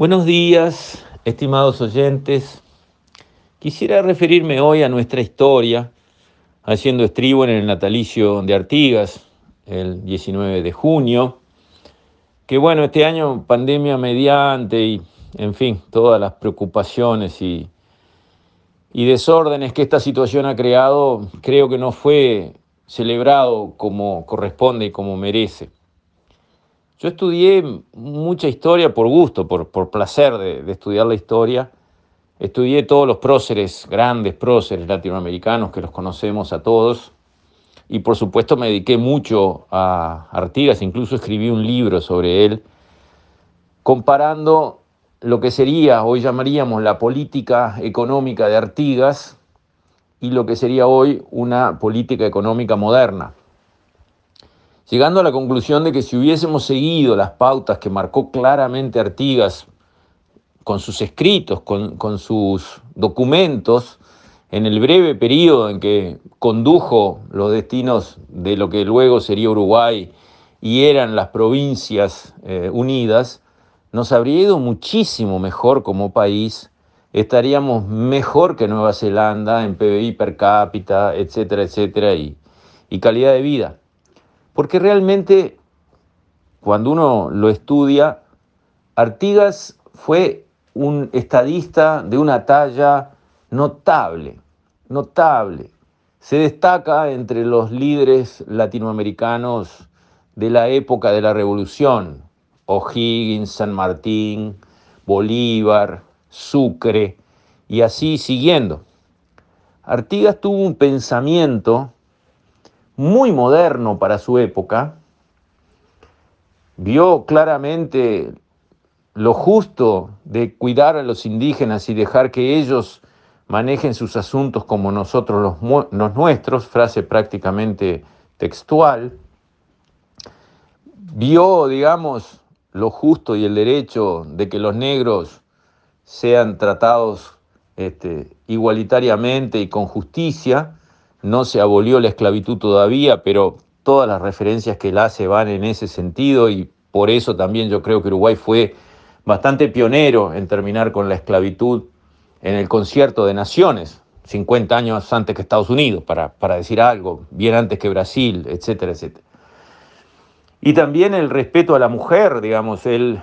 Buenos días, estimados oyentes. Quisiera referirme hoy a nuestra historia, haciendo estribo en el natalicio de Artigas, el 19 de junio, que bueno, este año pandemia mediante y, en fin, todas las preocupaciones y, y desórdenes que esta situación ha creado, creo que no fue celebrado como corresponde y como merece. Yo estudié mucha historia por gusto, por, placer de, de, estudiar la historia. Estudié todos los próceres, grandes próceres latinoamericanos que los conocemos a todos. Y por supuesto me dediqué mucho a Artigas, incluso escribí un libro sobre él, comparando lo que sería, hoy llamaríamos la política económica de Artigas y lo que sería hoy una política económica moderna. Llegando a la conclusión de que si hubiésemos seguido las pautas que marcó claramente Artigas con sus escritos, con, sus documentos, en el breve periodo en que condujo los destinos de lo que luego sería Uruguay y eran las provincias eh, unidas, nos habría ido muchísimo mejor como país, estaríamos mejor que Nueva Zelanda en PBI per cápita, etcétera, etcétera, y calidad de vida. Porque realmente, cuando uno lo estudia, Artigas fue un estadista de una talla notable, notable. Se destaca entre los líderes latinoamericanos de la época de la Revolución, O'Higgins, San Martín, Bolívar, Sucre, y así siguiendo. Artigas tuvo un pensamiento muy moderno para su época, vio claramente lo justo de cuidar a los indígenas y dejar que ellos manejen sus asuntos como nosotros los, nuestros, frase prácticamente textual, vio, digamos, lo justo y el derecho de que los negros sean tratados este, igualitariamente y con justicia. No se abolió la esclavitud todavía, pero todas las referencias que él hace van en ese sentido y por eso también yo creo que Uruguay fue bastante pionero en terminar con la esclavitud en el concierto de naciones, 50 años antes que Estados Unidos, para, para decir algo, bien antes que Brasil, etcétera, etcétera. Y también el respeto a la mujer, digamos, él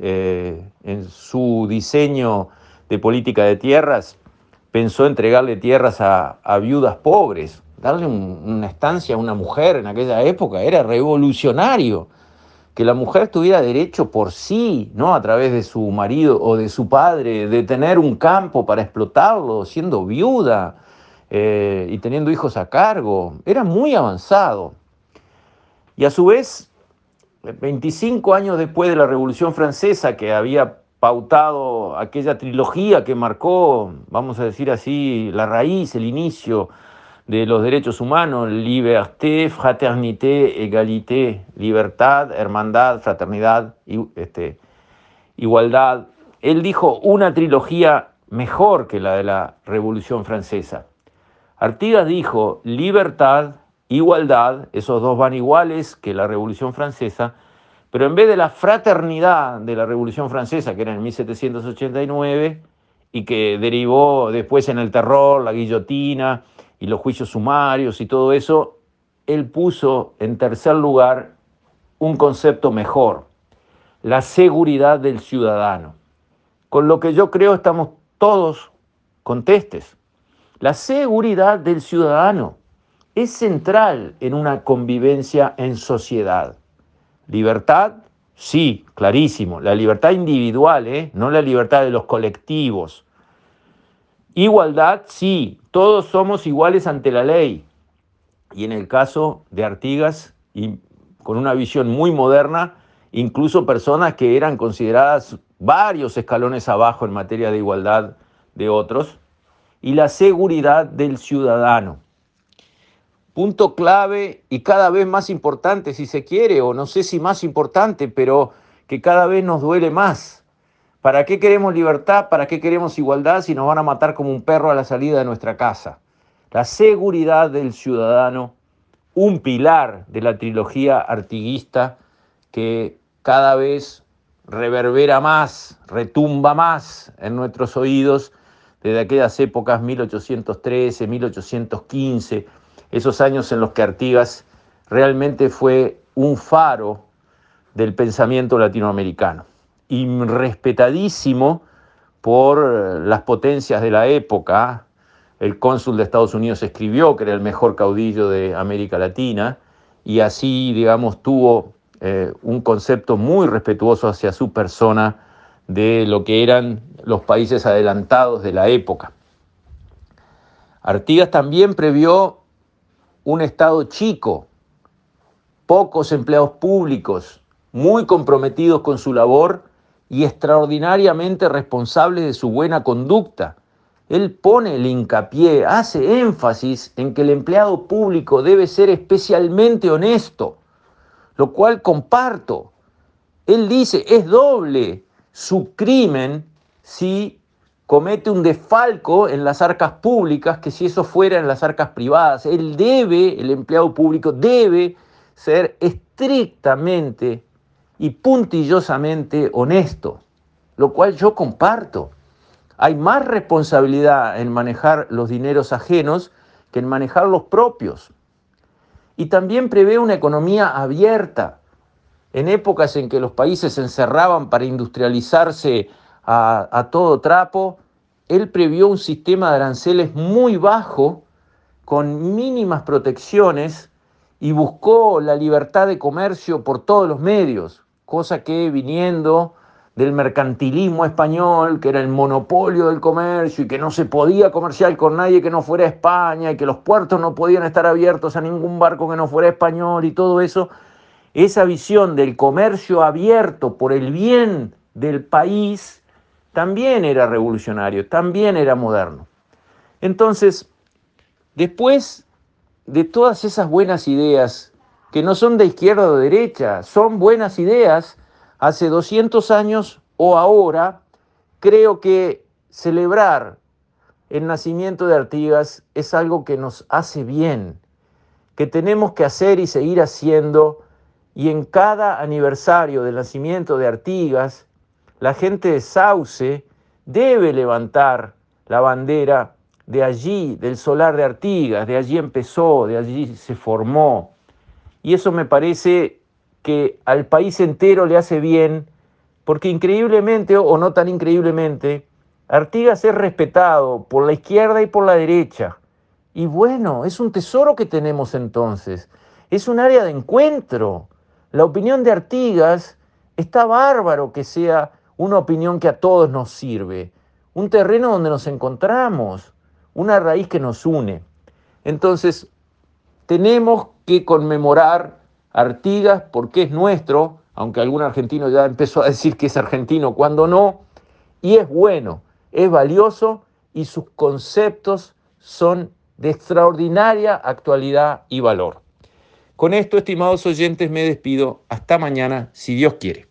eh, en su diseño de política de tierras pensó entregarle tierras a, viudas pobres, darle un, una estancia a una mujer en aquella época, era revolucionario. Que la mujer tuviera derecho por sí, no a través de su marido o de su padre, de tener un campo para explotarlo, siendo viuda eh, y teniendo hijos a cargo. Era muy avanzado. Y a su vez, 25 años después de la Revolución Francesa, que había pautado aquella trilogía que marcó, vamos a decir así, la raíz, el inicio de los derechos humanos, liberté, fraternité, égalité, libertad, hermandad, fraternidad, este, igualdad. Él dijo una trilogía mejor que la de la Revolución Francesa. Artigas dijo libertad, igualdad, esos dos van iguales que la Revolución Francesa, pero en vez de la fraternidad de la Revolución Francesa, que era en 1789, y que derivó después en el terror, la guillotina y los juicios sumarios y todo eso, él puso en tercer lugar un concepto mejor, la seguridad del ciudadano. Con lo que yo creo estamos todos contestes. La seguridad del ciudadano es central en una convivencia en sociedad. Libertad, sí, clarísimo. La libertad individual, ¿eh? no la libertad de los colectivos. Igualdad, sí, todos somos iguales ante la ley. Y en el caso de Artigas, y con una visión muy moderna, incluso personas que eran consideradas varios escalones abajo en materia de igualdad de otros, y la seguridad del ciudadano punto clave y cada vez más importante si se quiere, o no sé si más importante, pero que cada vez nos duele más. ¿Para qué queremos libertad? ¿Para qué queremos igualdad si nos van a matar como un perro a la salida de nuestra casa? La seguridad del ciudadano, un pilar de la trilogía artiguista que cada vez reverbera más, retumba más en nuestros oídos desde aquellas épocas 1813, 1815, esos años en los que Artigas realmente fue un faro del pensamiento latinoamericano y respetadísimo por las potencias de la época. El cónsul de Estados Unidos escribió que era el mejor caudillo de América Latina y así, digamos, tuvo eh, un concepto muy respetuoso hacia su persona de lo que eran los países adelantados de la época. Artigas también previó un Estado chico, pocos empleados públicos, muy comprometidos con su labor y extraordinariamente responsables de su buena conducta. Él pone el hincapié, hace énfasis en que el empleado público debe ser especialmente honesto, lo cual comparto. Él dice, es doble su crimen si comete un desfalco en las arcas públicas que si eso fuera en las arcas privadas. Él debe, el empleado público debe ser estrictamente y puntillosamente honesto, lo cual yo comparto. Hay más responsabilidad en manejar los dineros ajenos que en manejar los propios. Y también prevé una economía abierta. En épocas en que los países se encerraban para industrializarse a, todo trapo, él previó un sistema de aranceles muy bajo, con mínimas protecciones, y buscó la libertad de comercio por todos los medios, cosa que viniendo del mercantilismo español, que era el monopolio del comercio y que no se podía comerciar con nadie que no fuera España y que los puertos no podían estar abiertos a ningún barco que no fuera español y todo eso, esa visión del comercio abierto por el bien del país también era revolucionario, también era moderno. Entonces, después de todas esas buenas ideas, que no son de izquierda o de derecha, son buenas ideas, hace 200 años o ahora, creo que celebrar el nacimiento de Artigas es algo que nos hace bien, que tenemos que hacer y seguir haciendo, y en cada aniversario del nacimiento de Artigas, la gente de Sauce debe levantar la bandera de allí, del solar de Artigas, de allí empezó, de allí se formó. Y eso me parece que al país entero le hace bien, porque increíblemente o no tan increíblemente, Artigas es respetado por la izquierda y por la derecha. Y bueno, es un tesoro que tenemos entonces, es un área de encuentro. La opinión de Artigas está bárbaro que sea una opinión que a todos nos sirve, un terreno donde nos encontramos, una raíz que nos une. Entonces, tenemos que conmemorar Artigas porque es nuestro, aunque algún argentino ya empezó a decir que es argentino cuando no, y es bueno, es valioso y sus conceptos son de extraordinaria actualidad y valor. Con esto, estimados oyentes, me despido. Hasta mañana, si Dios quiere.